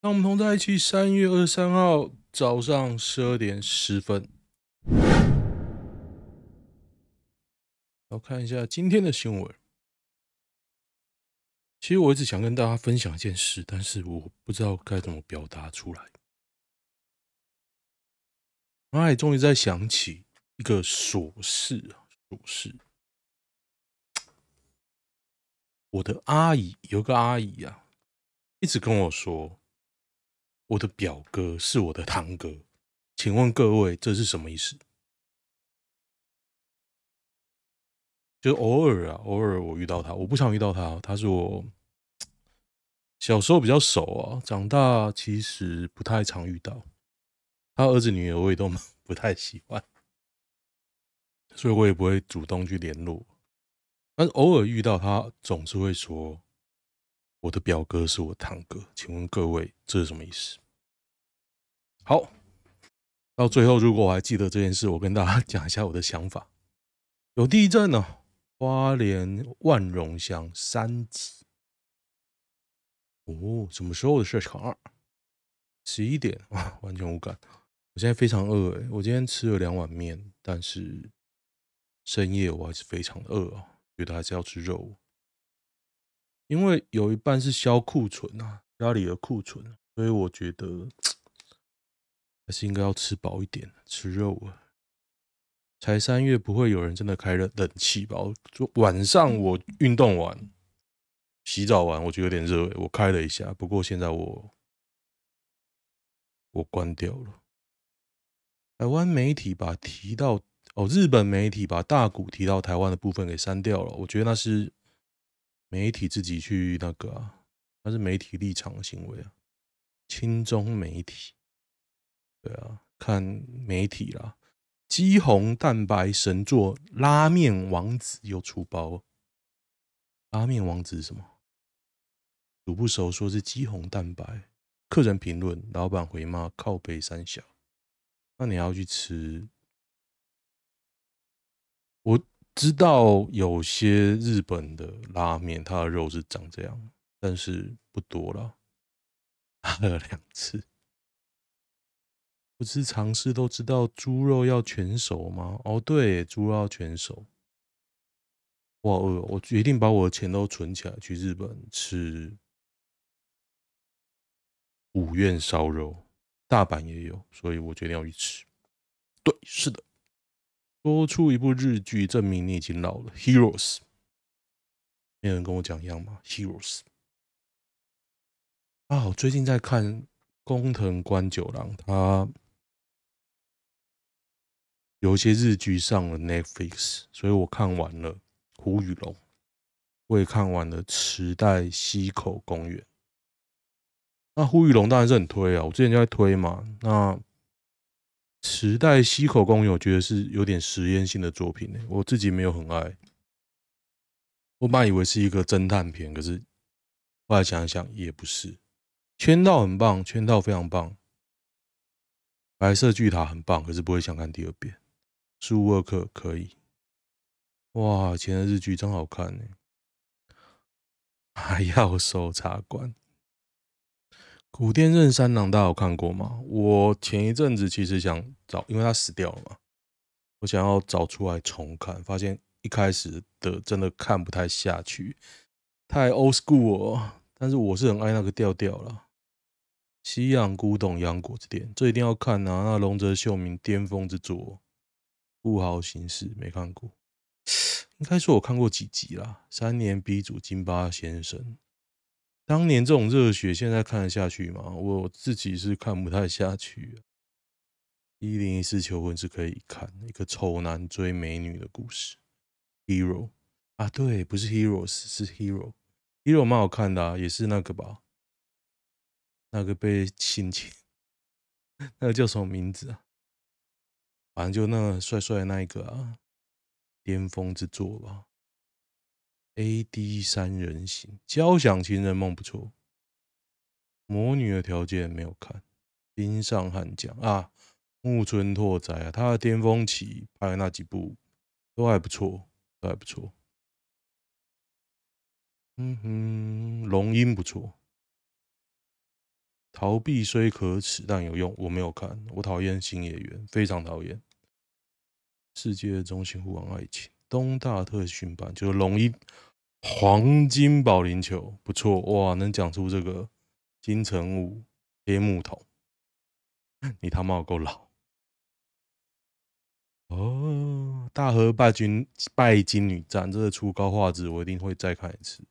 让我们同在一起。三月二十三号早上十二点十分，我看一下今天的新闻。其实我一直想跟大家分享一件事，但是我不知道该怎么表达出来。哎，终于在想起一个琐事啊，琐事。我的阿姨有个阿姨啊，一直跟我说。我的表哥是我的堂哥，请问各位这是什么意思？就偶尔啊，偶尔我遇到他，我不常遇到他。他是我小时候比较熟啊，长大其实不太常遇到。他儿子女儿我也都 不太喜欢，所以我也不会主动去联络。但是偶尔遇到他，总是会说。我的表哥是我堂哥，请问各位这是什么意思？好，到最后如果我还记得这件事，我跟大家讲一下我的想法。有地震呢、花莲万荣乡三级。哦，什么时候的事情？十一点啊，完全无感。我现在非常饿诶，我今天吃了两碗面，但是深夜我还是非常的饿啊，觉得还是要吃肉。因为有一半是销库存啊，家里的库存，所以我觉得还是应该要吃饱一点，吃肉啊。才三月，不会有人真的开了冷气吧？就晚上我运动完、洗澡完，我觉得有点热，我开了一下。不过现在我我关掉了。台湾媒体把提到哦，日本媒体把大股提到台湾的部分给删掉了，我觉得那是。媒体自己去那个啊，那是媒体立场的行为啊，亲中媒体，对啊，看媒体啦。肌红蛋白神作拉面王子又出包，拉面王子是什么？煮不熟，说是肌红蛋白。客人评论，老板回骂靠背三小，那你要去吃我。知道有些日本的拉面，它的肉是长这样，但是不多了，喝 了两次。不是尝试都知道猪肉要全熟吗？哦，对，猪肉要全熟。我好饿，我决定把我的钱都存起来，去日本吃五院烧肉，大阪也有，所以我决定要去吃。对，是的。多出一部日剧，证明你已经老了。Heroes，没有人跟我讲一样吗？Heroes，啊，我最近在看工藤官九郎，他有一些日剧上了 Netflix，所以我看完了《虎与龙》，我也看完了《池袋西口公园》。那《虎与龙》当然是很推啊，我之前就在推嘛。那池袋西口公园，我觉得是有点实验性的作品呢。我自己没有很爱，我本来以为是一个侦探片，可是后来想一想也不是。圈套很棒，圈套非常棒，白色巨塔很棒，可是不会想看第二遍。苏沃克可以，哇，前的日剧真好看呢。还要搜查官。古畑任三郎，大家有看过吗？我前一阵子其实想找，因为他死掉了嘛，我想要找出来重看，发现一开始的真的看不太下去，太 old school 了。但是我是很爱那个调调了，《西洋古董洋果子店》，这一定要看啊！那瀧泽秀明巅峰之作，《富豪刑事》没看过，应该说我看过几集啦，《三年 B 组金巴先生》。当年这种热血，现在看得下去吗？我自己是看不太下去。一零一四求婚是可以看一个丑男追美女的故事。Hero 啊，对，不是 Heroes，是 Hero。Hero 蛮好看的啊，也是那个吧？那个被亲亲，那个叫什么名字啊？反正就那帅帅的那一个啊，巅峰之作吧。A D 三人行，交响情人梦不错。魔女的条件没有看。冰上悍将啊，木村拓哉啊，他的巅峰期拍的那几部都还不错，都还不错。嗯哼，龙樱不错。逃避虽可耻，但有用。我没有看，我讨厌星野源，非常讨厌。世界中心呼唤爱情，东大特训班就是龙音黄金保龄球，不错哇！能讲出这个金城武、黑木桶，你他妈够老哦！大和拜金拜金女战这个出高画质，我一定会再看一次。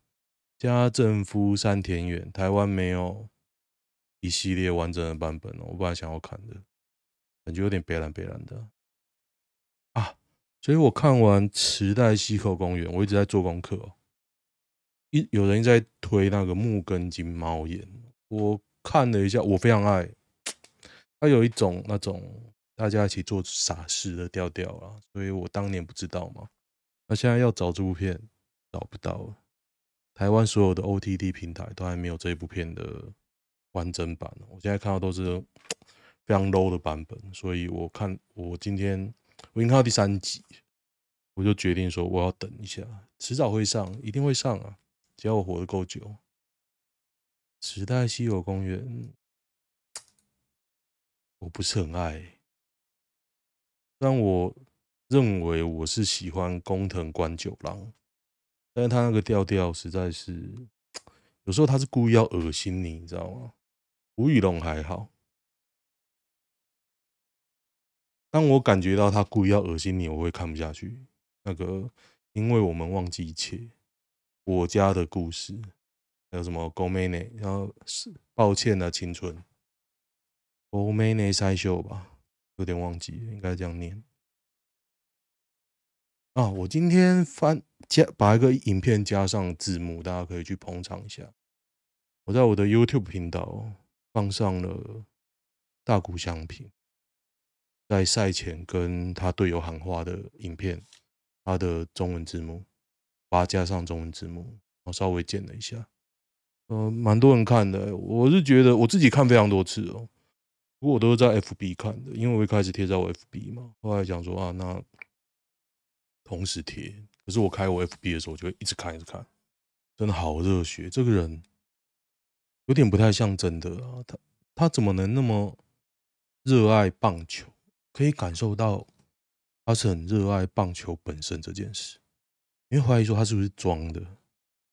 家政夫山田园，台湾没有一系列完整的版本哦，我本来想要看的，感觉有点别蓝别蓝的。啊，所以我看完池袋西口公园，我一直在做功课。有人在推那个木根金猫眼，我看了一下，我非常爱。它有一种那种大家一起做傻事的调调啊，所以我当年不知道嘛。那现在要找这部片找不到了，台湾所有的 OTT 平台都还没有这一部片的完整版。我现在看到都是 非常 low 的版本，所以我看我今天。我已经看到第三集，我就决定说我要等一下，迟早会上，一定会上啊！只要我活得够久。时代西游公园，我不是很爱，但我认为我是喜欢工藤官九郎，但是他那个调调实在是，有时候他是故意要恶心你，你知道吗？吴宇龙还好。当我感觉到他故意要恶心你，我会看不下去。那个，因为我们忘记一切，我家的故事，还有什么沟妹呢？然后是抱歉的青春，沟妹呢？塞秀吧，有点忘记，应该这样念。啊，我今天翻加把一个影片加上字幕，大家可以去捧场一下。我在我的 YouTube 频道放上了大谷翔平。在赛前跟他队友喊话的影片，他的中文字幕，把它加上中文字幕，我稍微剪了一下，呃，蛮多人看的。我是觉得我自己看非常多次哦，不过我都是在 FB 看的，因为我一开始贴在我 FB 嘛，后来讲说啊，那同时贴，可是我开我 FB 的时候，我就会一直看一直看，真的好热血，这个人有点不太像真的啊，他他怎么能那么热爱棒球？可以感受到他是很热爱棒球本身这件事，因为怀疑说他是不是装的？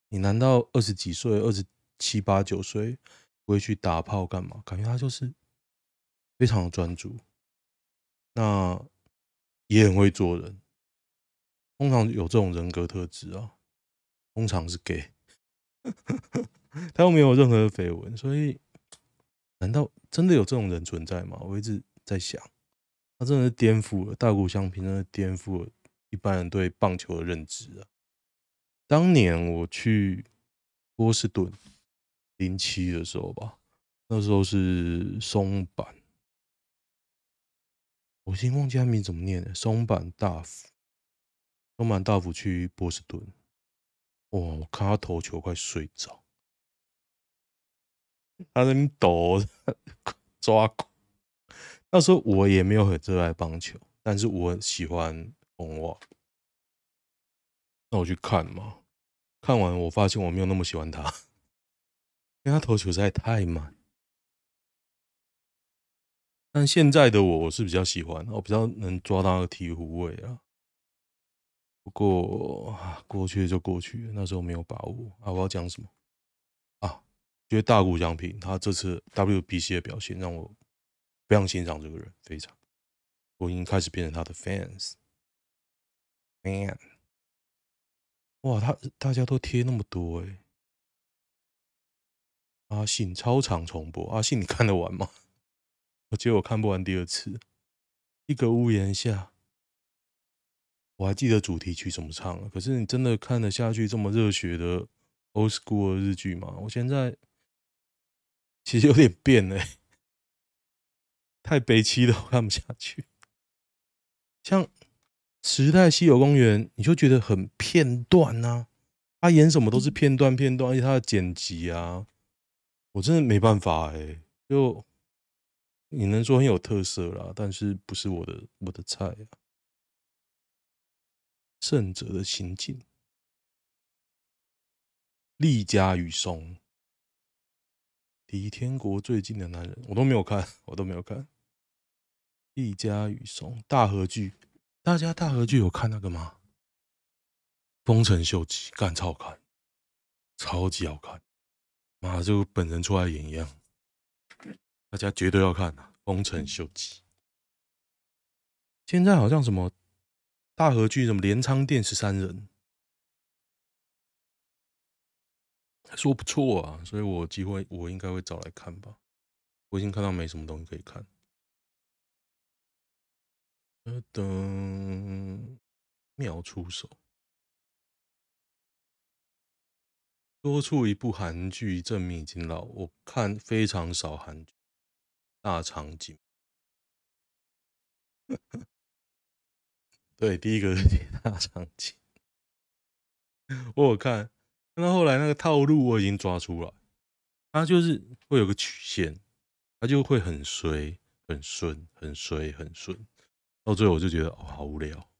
你难道二十几岁、二十七八九岁不会去打炮干嘛？感觉他就是非常的专注，那也很会做人。通常有这种人格特质啊，通常是 gay，他又没有任何的绯闻，所以难道真的有这种人存在吗？我一直在想。他真的是颠覆了大谷相平，真的颠覆了一般人对棒球的认知啊！当年我去波士顿零七的时候吧，那时候是松坂，我先忘记他名怎么念了。松坂大辅，松坂大辅去波士顿，哇！我看他投球快睡着，他在那抖 抓狂。那时候我也没有很热爱棒球，但是我喜欢红袜。那我去看嘛，看完我发现我没有那么喜欢他，因为他投球实在太慢。但现在的我，我是比较喜欢，我比较能抓到那个鵜鹕味啊。不过过去就过去，那时候没有把握啊。我要讲什么啊？觉得大谷翔平他这次 WBC 的表现让我。非常欣赏这个人，非常，我已经开始变成他的 fans。Man，哇，他大家都贴那么多哎。阿信超长重播，阿信你看得完吗？我觉得我看不完第二次。一个屋檐下，我还记得主题曲怎么唱了，可是你真的看得下去这么热血的 old school 日剧吗？我现在其实有点变哎。太悲戚了，我看不下去。像《池袋西游公园》，你就觉得很片段呐、啊，他演什么都是片段片段，而且他的剪辑啊，我真的没办法哎、欸。就你能说很有特色啦，但是不是我的我的菜啊。胜者的行径，利家与松，离天国最近的男人，我都没有看，我都没有看。利家与松大合剧，大家大和剧有看那个吗？丰臣秀吉干超好看，超级好看，妈就本人出来演一样，大家绝对要看啊！丰臣秀吉，现在好像什么大和剧，什么镰仓殿十三人。说不错啊，所以我机会我应该会找来看吧。我已经看到没什么东西可以看。噔噔，妙出手，多出一部韩剧证明已经老。我看非常少韩剧，大场景。对，第一个是大场景，我有看。那后来那个套路我已经抓出来，它就是会有个曲线，它就会很随、很顺、很随、很顺，到最后我就觉得哦，好无聊。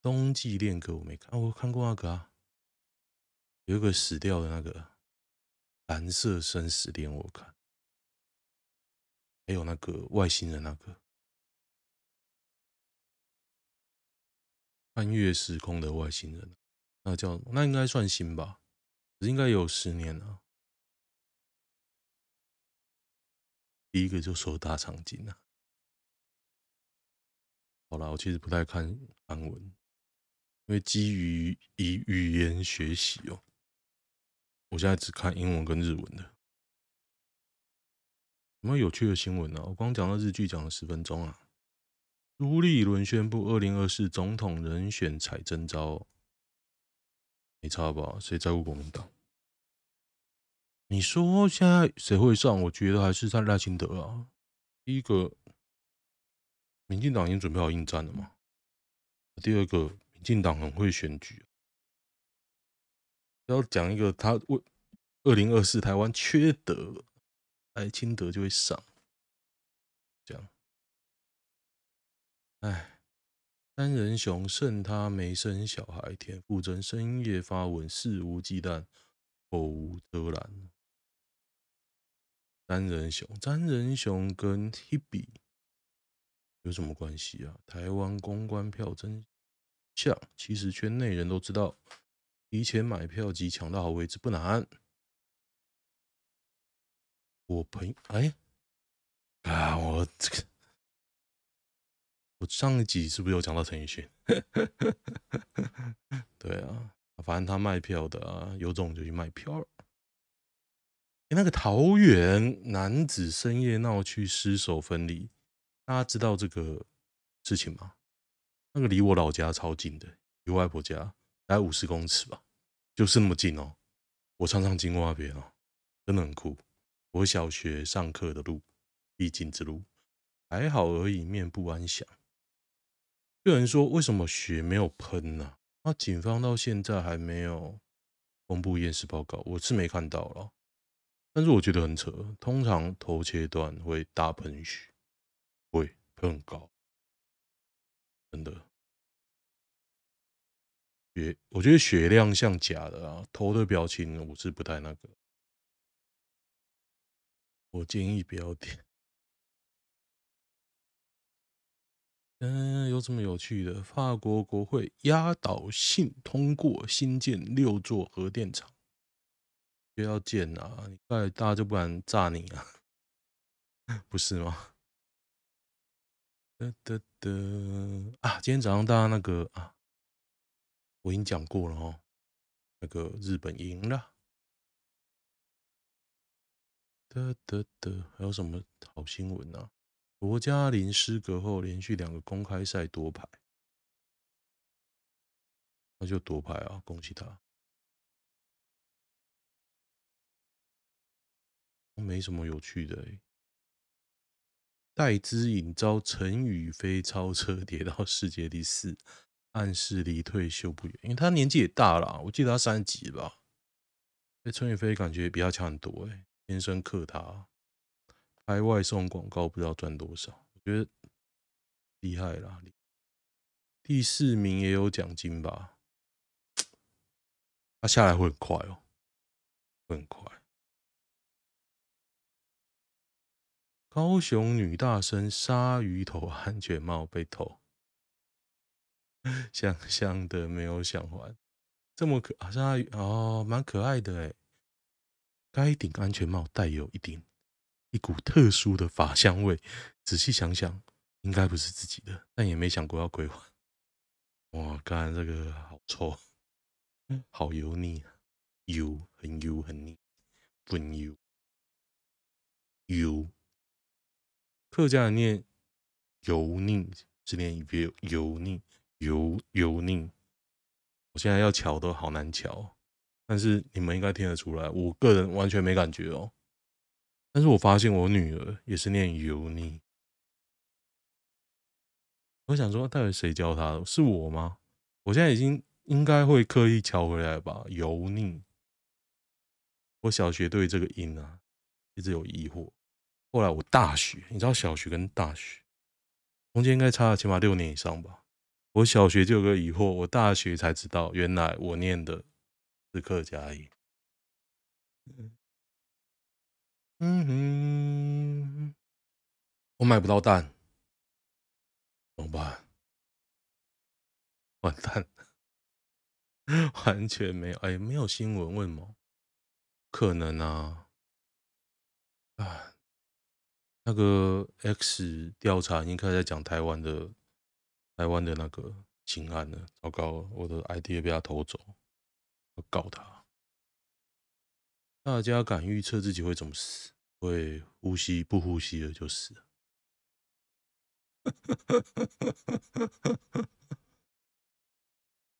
冬季恋歌我没看，我看过那个啊，有一个死掉的那个蓝色生死恋我看，还有那个外星人那个穿越时空的外星人。那叫那应该算新吧，应该有十年了。第一个就说大长今了。好了，我其实不太看韩文，因为基于以语言学习哦，我现在只看英文跟日文的。有没有有趣的新闻呢？我刚讲到日剧讲了十分钟啊。朱立伦宣布二零二四总统人选采征招。没差吧？谁在乎国民党？你说现在谁会上？我觉得还是在赖清德啊。第一个，民进党已经准备好应战了嘛。第二个，民进党很会选举。要讲一个，他为二零二四台湾缺德，赖清德就会上。这样，哎。三人雄胜他没生小孩，田馥甄深夜发文肆无忌惮，口无遮拦。三人雄，三人雄跟 Hebe 有什么关系啊？台湾公关票真像，其实圈内人都知道，提前买票及抢到好位置不难。我朋哎啊，我这个。我上一集是不是有讲到陈奕迅？对啊，反正他卖票的啊，有种就去卖票。欸，那个桃园男子深夜闹区失手分离，大家知道这个事情吗？那个离我老家超近的，离外婆家大概五十公尺吧，就是那么近哦。我常常经过那边哦，真的很酷。我小学上课的路，必经之路，还好而已，面不安详。有人说：“为什么血没有喷呢？”那警方到现在还没有公布验尸报告，我是没看到了。但是我觉得很扯，通常头切断会大喷血，更高，真的血，我觉得血量像假的啊。头的表情我是不太那个，我建议不要点。嗯，有什么有趣的？法国国会压倒性通过新建六座核电厂，不要建啊！你大家就不敢炸你啊，不是吗？得得得啊！今天早上大家那个啊，我已经讲过了哦，那个日本赢了。得得得，还有什么好新闻啊？罗嘉玲失格后，连续两个公开赛夺牌，那就夺牌啊！恭喜他。没什么有趣的欸。戴资颖遭陈雨菲超车跌到世界第四，暗示离退休不远，因为他年纪也大了，我记得他三十几吧。陈雨菲感觉比他强很多哎，天生克他。拍外送广告不知道赚多少，我觉得厉害啦。第四名也有奖金吧？他下来会很快哦，会很快。高雄女大生鲨鱼头安全帽被偷，香香的没有想还，这么可鲨鱼哦，蛮可爱的哎。该顶安全帽带有一顶一股特殊的法香味，仔细想想，应该不是自己的，但也没想过要归还。哇，干这个好臭，好油腻，油很油很腻，很油。油。客家人念油腻，是念油油腻油油腻。我现在要乔都好难乔，但是你们应该听得出来，我个人完全没感觉哦。但是我发现我女儿也是念油腻。我想说，到底谁教她的？是我吗？我现在已经应该会刻意乔回来吧？油腻。我小学对这个音啊一直有疑惑。后来我大学，你知道小学跟大学中间应该差了起码六年以上吧？我小学就有个疑惑，我大学才知道，原来我念的是客家音。嗯哼，我买不到蛋，怎么办？完蛋，完全没有，哎，没有新闻，问吗？可能啊，啊。那个 X 调查已经开始在讲台湾的台湾的那个刑案了，糟糕，我的 ID 也被他偷走，要告他。大家敢预测自己会怎么死？会呼吸不呼吸了就死了。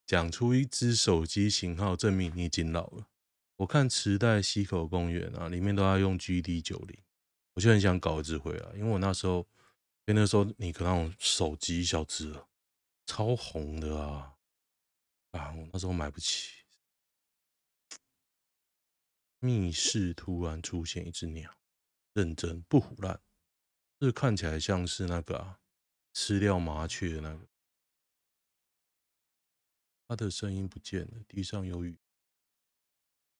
讲出一支手机型号，证明你已经老了。我看池袋西口公园啊，里面都要用 GD 九零。我就很想搞个智慧啊，因为我那时候，因为那时候你可能手机小只啊，超红的啊，啊，我那时候买不起。密室突然出现一只鸟，认真不胡乱，这看起来像是那个啊，吃掉麻雀的那个，它的声音不见了，地上有雨，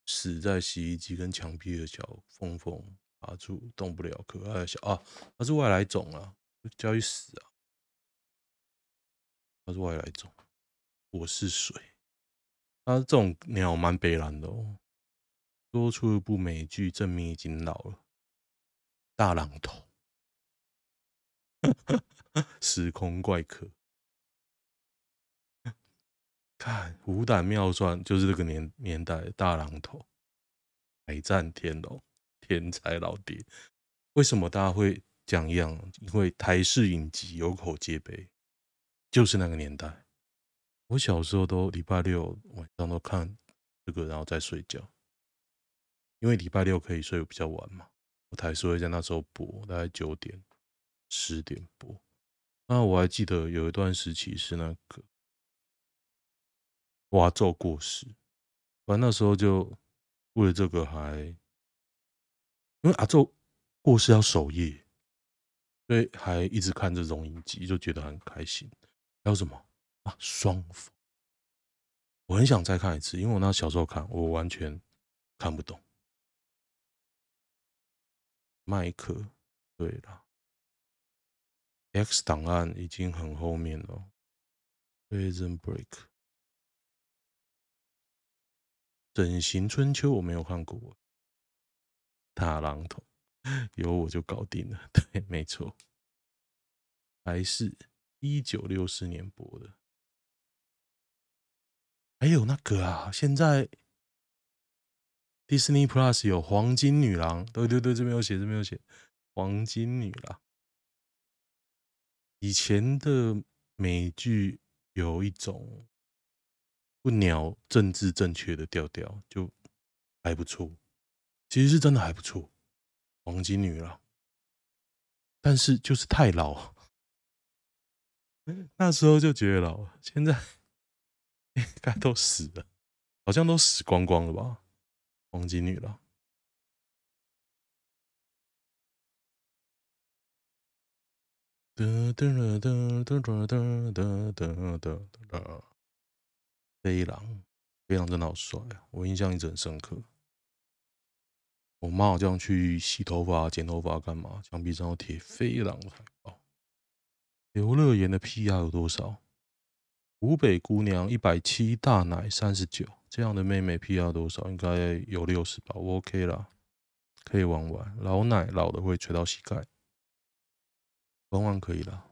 死在洗衣机跟墙壁的小缝缝。爬住动不了，可爱的小啊，它是外来种啊，叫去死啊！它是外来种，我是水。它这种鸟蛮北蓝的哦。多出一部美剧，证明已经老了。大榔头，时空怪客。看虎胆妙算，就是这个年年代的大榔头，海战天龙。天才老爹，为什么大家会讲一样？因为台视影集有口皆碑，就是那个年代。我小时候都礼拜六晚上都看这个，然后再睡觉，因为礼拜六可以睡比较晚嘛。我台视会在那时候播，大概九点、十点播。那我还记得有一段时期是那个哇，咒过世，反正那时候就为了这个还。因为阿祖过世要守夜，所以还一直看这种影集，就觉得很开心。还有什么啊？双峰，我很想再看一次，因为我那小时候看，我完全看不懂。麦克，对了，X 档案已经很后面了。Prison Break，整形春秋我没有看过。大榔头，有我就搞定了。对，没错，还是一九六四年播的。还有那个啊，现在 Disney Plus 有《黄金女郎》。对对对，这边有写，这边有写《黄金女郎》。以前的美剧有一种不鸟政治正确的调调，就还不错。其实是真的还不错，黄金女郎，但是就是太老，那时候就觉得老了，现在 应该都死了，好像都死光光了吧？黄金女郎，哒哒哒哒哒哒哒哒哒哒，飞狼，飞狼真的好帅啊，我印象一直很深刻。我妈好像去洗头发、剪头发干嘛？墙壁上要贴飞狼海报。刘乐言的 PR 有多少？湖北姑娘一百七，大奶三十九，这样的妹妹 PR 多少？应该有六十吧？我 OK 啦，可以玩玩。老奶老的会垂到膝盖，玩玩可以啦。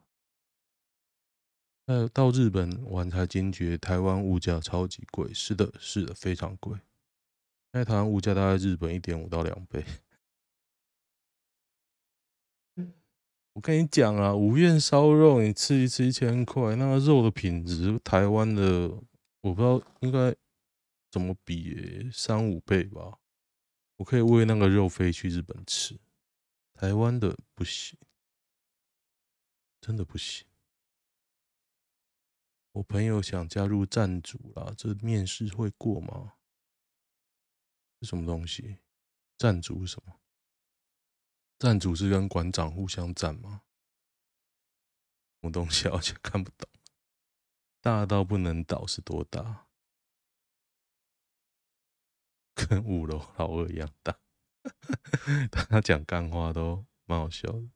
呃，到日本玩才惊觉台湾物价超级贵。是的，是的，非常贵。现在台湾物价大概日本一点五到两倍。我跟你讲啊，五院烧肉你吃一次一千块，那个肉的品质，台湾的我不知道应该怎么比，欸，三五倍吧。我可以为那个肉飞去日本吃，台湾的不行，真的不行。我朋友想加入站主啦，这面试会过吗？是什么东西？站主是什么？站主是跟馆长互相站吗？什么东西？而且看不懂。大到不能倒是多大？跟五楼老二一样大。他讲干话都蛮好笑的。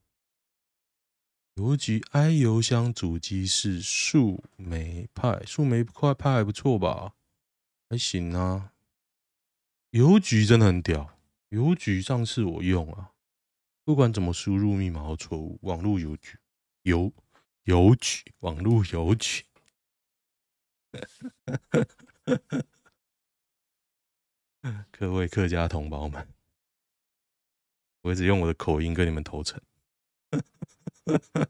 邮局 i 邮箱主机是树莓派，树莓派派还不错吧？还行啊。邮局真的很屌，邮局上次我用啊，不管怎么输入密码都错误。网络邮局，邮邮局，网络邮局。各位客家同胞们，我一直用我的口音跟你们投诚。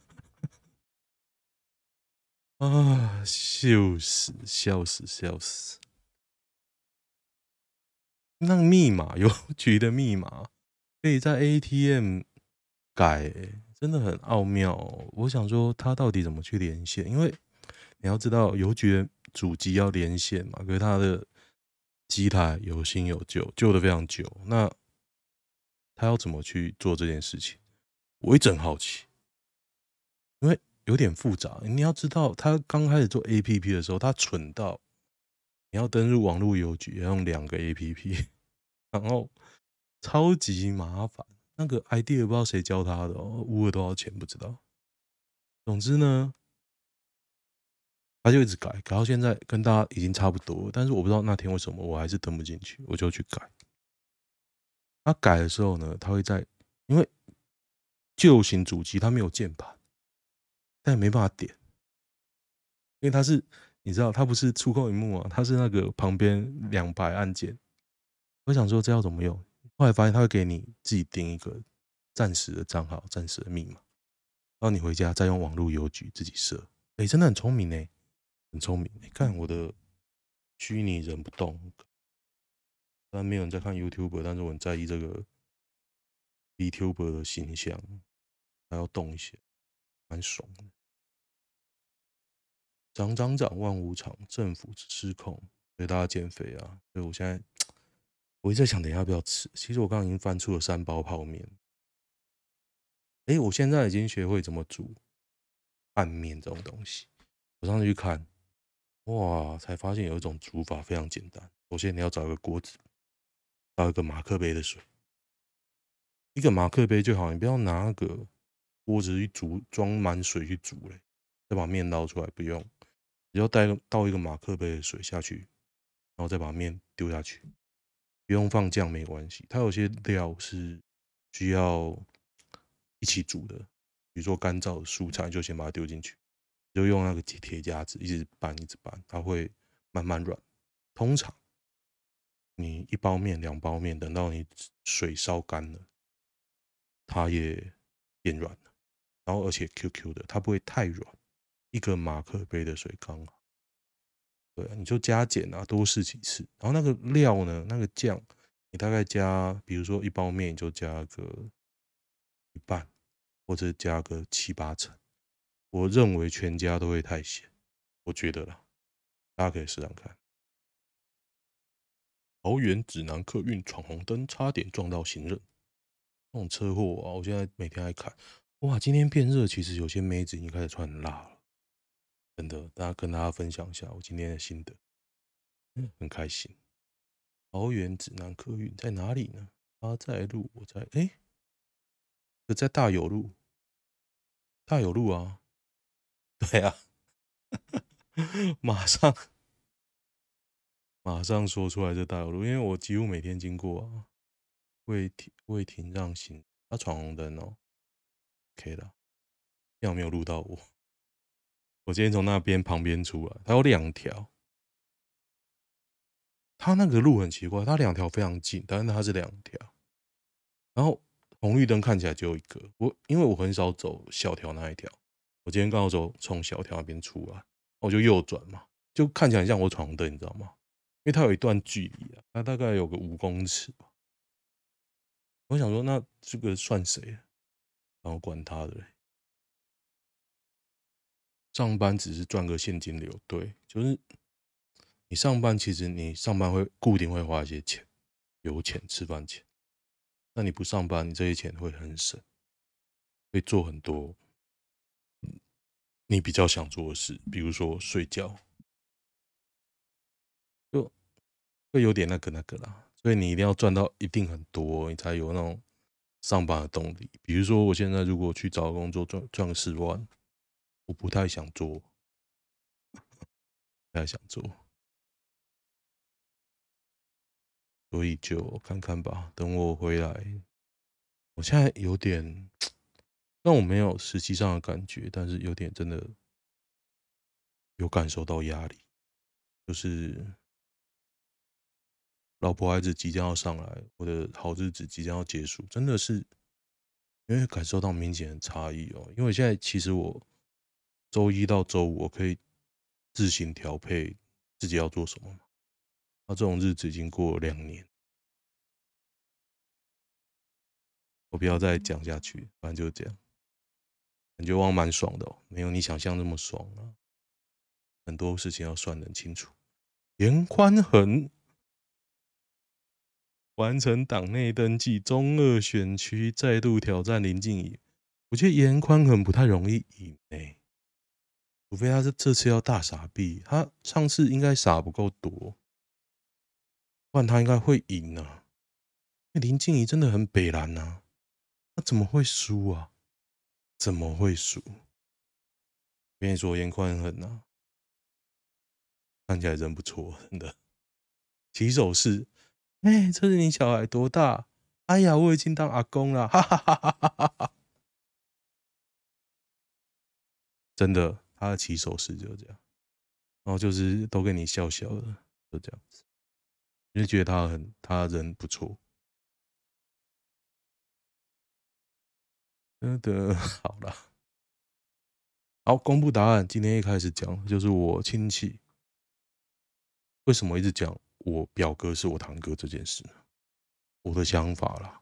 啊，笑死，笑死，笑死！那密码邮局的密码 可以在 ATM 改，真的很奥妙哦。我想说，他到底怎么去连线？因为你要知道，邮局主机要连线嘛，可是他的机台有新有旧，旧的非常久。那他要怎么去做这件事情？我一直很好奇，因为有点复杂。你要知道，他刚开始做 APP 的时候，他蠢到。你要登入网络邮局，要用两个 APP，然后超级麻烦。那个 idea 不知道谁教他的，污了多少钱不知道。总之呢，他就一直改，改到现在跟大家已经差不多。但是我不知道那天为什么我还是登不进去，我就去改。他改的时候呢，他会在因为旧型主机它没有键盘，但没办法点，因为它是。你知道它不是触控荧幕啊，它是那个旁边两排按键。我想说这要怎么用，后来发现它会给你自己定一个暂时的账号、暂时的密码，然后你回家再用网络邮局自己设。哎，真的很聪明呢，很聪明。你看我的虚拟人不动，虽然没有人在看 YouTube，但是我很在意这个 YouTube 的形象，还要动一些，蛮爽的。涨涨涨，万无常，政府失控，所以大家减肥啊！所以我现在我一直在想，等一下要不要吃？其实我刚刚已经翻出了三包泡面。哎，我现在已经学会怎么煮拌面这种东西。我上次去看，哇，才发现有一种煮法非常简单。首先你要找一个锅子，找一个马克杯的水，一个马克杯就好，你不要拿那个锅子去煮，装满水去煮嘞，再把面捞出来，不用。只要带倒一个马克杯的水下去，然后再把面丢下去，不用放酱没关系。它有些料是需要一起煮的，比如说干燥的蔬菜，就先把它丢进去，就用那个铁夹子一直拌一直拌，它会慢慢软。通常你一包面、两包面，等到你水烧干了，它也变软了，然后而且 Q Q 的，它不会太软。一个马克杯的水刚好，对，你就加减啊，多试几次。然后那个料呢，那个酱，你大概加，比如说一包面，就加个一半，或者加个七八成。我认为全家都会太咸，我觉得啦，大家可以试试看。桃园指南客运闯红灯，差点撞到行人，那种车祸啊，我现在每天爱看。哇，今天变热，其实有些妹子已经开始穿很辣了。真的，大家跟大家分享一下我今天的心得，很开心。桃园指南客运在哪里呢？他在路，我在哎，我在大有路，大有路啊，对啊，马上马上说出来这大有路，因为我几乎每天经过啊，未停未停让行，他闯红灯哦，OK 了，要没有录到我，我今天从那边旁边出来，它有两条。它那个路很奇怪，它两条非常近，但是它是两条。然后红绿灯看起来只有一个。我因为我很少走小条那一条，我今天刚好走从小条那边出来，我就右转嘛，就看起来像我闯红灯，你知道吗？因为它有一段距离啊，它大概有个五公尺吧。我想说，那这个算谁？然后管他的嘞，上班只是赚个现金流，对，就是。你上班其实你上班会固定会花一些钱，油钱、吃饭钱。那你不上班，你这些钱会很省，会做很多你比较想做的事，比如说睡觉，就会有点那个那个啦。所以你一定要赚到一定很多，你才有那种上班的动力。比如说我现在如果去找工作赚赚个十万，我不太想做，不太想做。所以就看看吧，等我回来。我现在有点，但我没有实际上的感觉，但是有点真的有感受到压力，就是老婆孩子即将要上来，我的好日子即将要结束，真的是因为感受到明显的差异哦。因为现在其实我周一到周五我可以自行调配自己要做什么。那、这种日子已经过了两年，我不要再讲下去，反正就这样，感觉我蛮爽的哦，没有你想象那么爽啊。很多事情要算得很清楚。严宽恒完成党内登记，中二选区再度挑战林静仪。我觉得严宽恒不太容易赢诶，除非他是这次要大傻币，他上次应该傻不够多。不然他应该会赢啊！林静怡真的很北蓝呐，他怎么会输啊？怎么会输？跟你说，颜宽很呐，看起来真不错，真的。起手式，哎，这是你小孩多大？哎呀，我已经当阿公了，哈哈哈哈哈哈！真的，他的起手式就是这样，然后就是都跟你笑笑的，就这样子。你就觉得他很，他人不错。真的 好了，好，公布答案。今天一开始讲就是我亲戚为什么一直讲我表哥是我堂哥这件事呢？我的想法啦，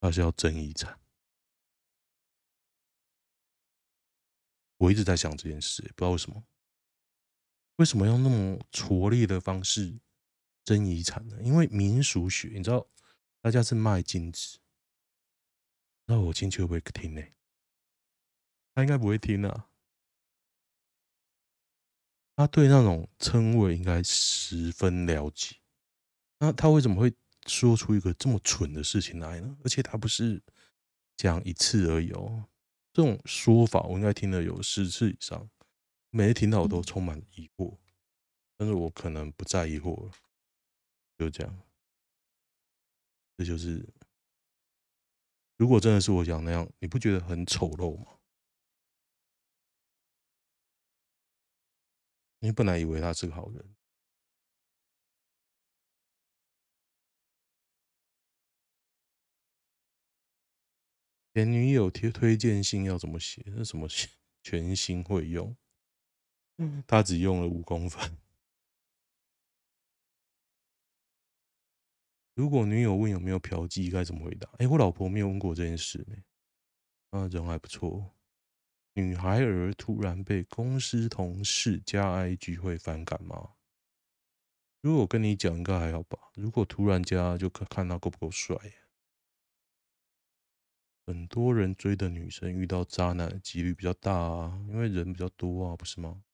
他是要争遗产。我一直在想这件事，不知道为什么，为什么要那么拙劣的方式？争遗产呢，因为民俗学，你知道，大家是卖金子。那我亲戚会不会听呢？他应该不会听啊。他对那种称谓应该十分了解。那他为什么会说出一个这么蠢的事情来呢？而且他不是讲一次而已哦。这种说法我应该听了有十次以上，每次听到我都充满疑惑。但是我可能不再疑惑了。就这样，这就是，如果真的是我讲那样，你不觉得很丑陋吗？你本来以为他是个好人，前女友贴推荐信要怎么写？那什么全 新会用，他只用了五公分。如果女友问有没有嫖妓，该怎么回答？哎、欸，我老婆没有问过这件事呢。啊，人还不错。女孩儿突然被公司同事加 IG 会反感吗？如果我跟你讲，应该还好吧。如果突然加，就看看他够不够帅。很多人追的女生遇到渣男的几率比较大啊，因为人比较多啊，不是吗？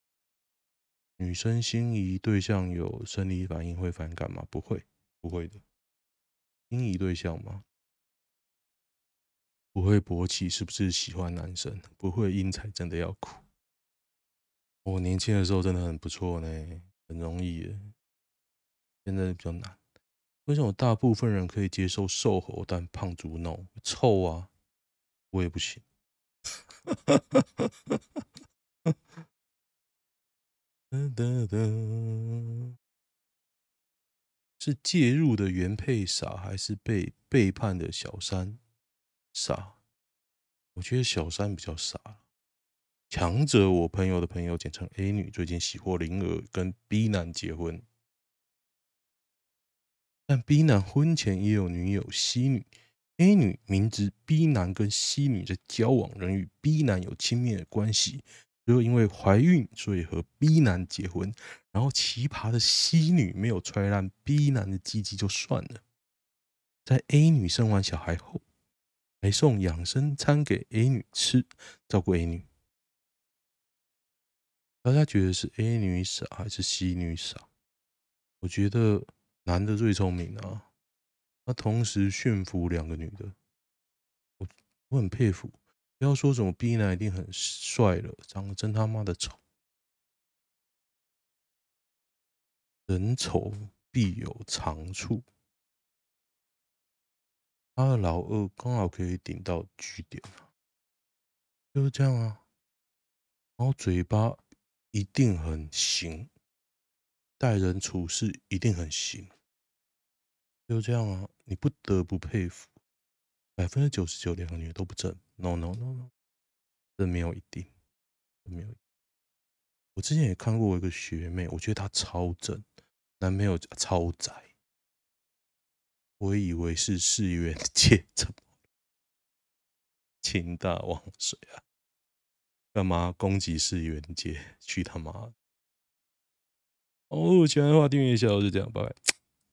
女生心仪对象有生理反应会反感吗？不会，不会的。心仪对象吗？不会勃起是不是喜欢男生？不会因才真的要哭。我年轻的时候真的很不错呢，很容易耶。现在比较难。为什么大部分人可以接受瘦猴，但胖猪 no？臭啊，我也不行。是介入的原配傻，还是被背叛的小三傻？我觉得小三比较傻。强者我朋友的朋友，简称 A 女，最近喜获麟儿跟 B 男结婚，但 B 男婚前也有女友 C 女。A 女明知 B 男跟 C 女在交往，仍与 B 男有亲密的关系，最后因为怀孕，所以和 B 男结婚。然后奇葩的 C 女没有踹烂 B 男的鸡鸡就算了，在 A 女生完小孩后，还送养生餐给 A 女吃，照顾 A 女。大家觉得是 A 女傻还是 C 女傻？我觉得男的最聪明啊，他同时驯服两个女的，我我很佩服。不要说什么 B 男一定很帅了，长得真他妈的丑。人丑必有长处，他的老二刚好可以顶到据点，就是这样啊。然后嘴巴。一定很行，待人处事一定很行，就这样啊！你不得不佩服，百分之九十九两个女的都不正，no no no no，这没有一定，没有。我之前也看过一个学妹，我觉得她超正，男朋友超宅，我以为是世元界，怎么倾大忘水啊？干嘛攻击世元界？去他妈！哦，喜欢的话订阅一下，就这样，拜拜。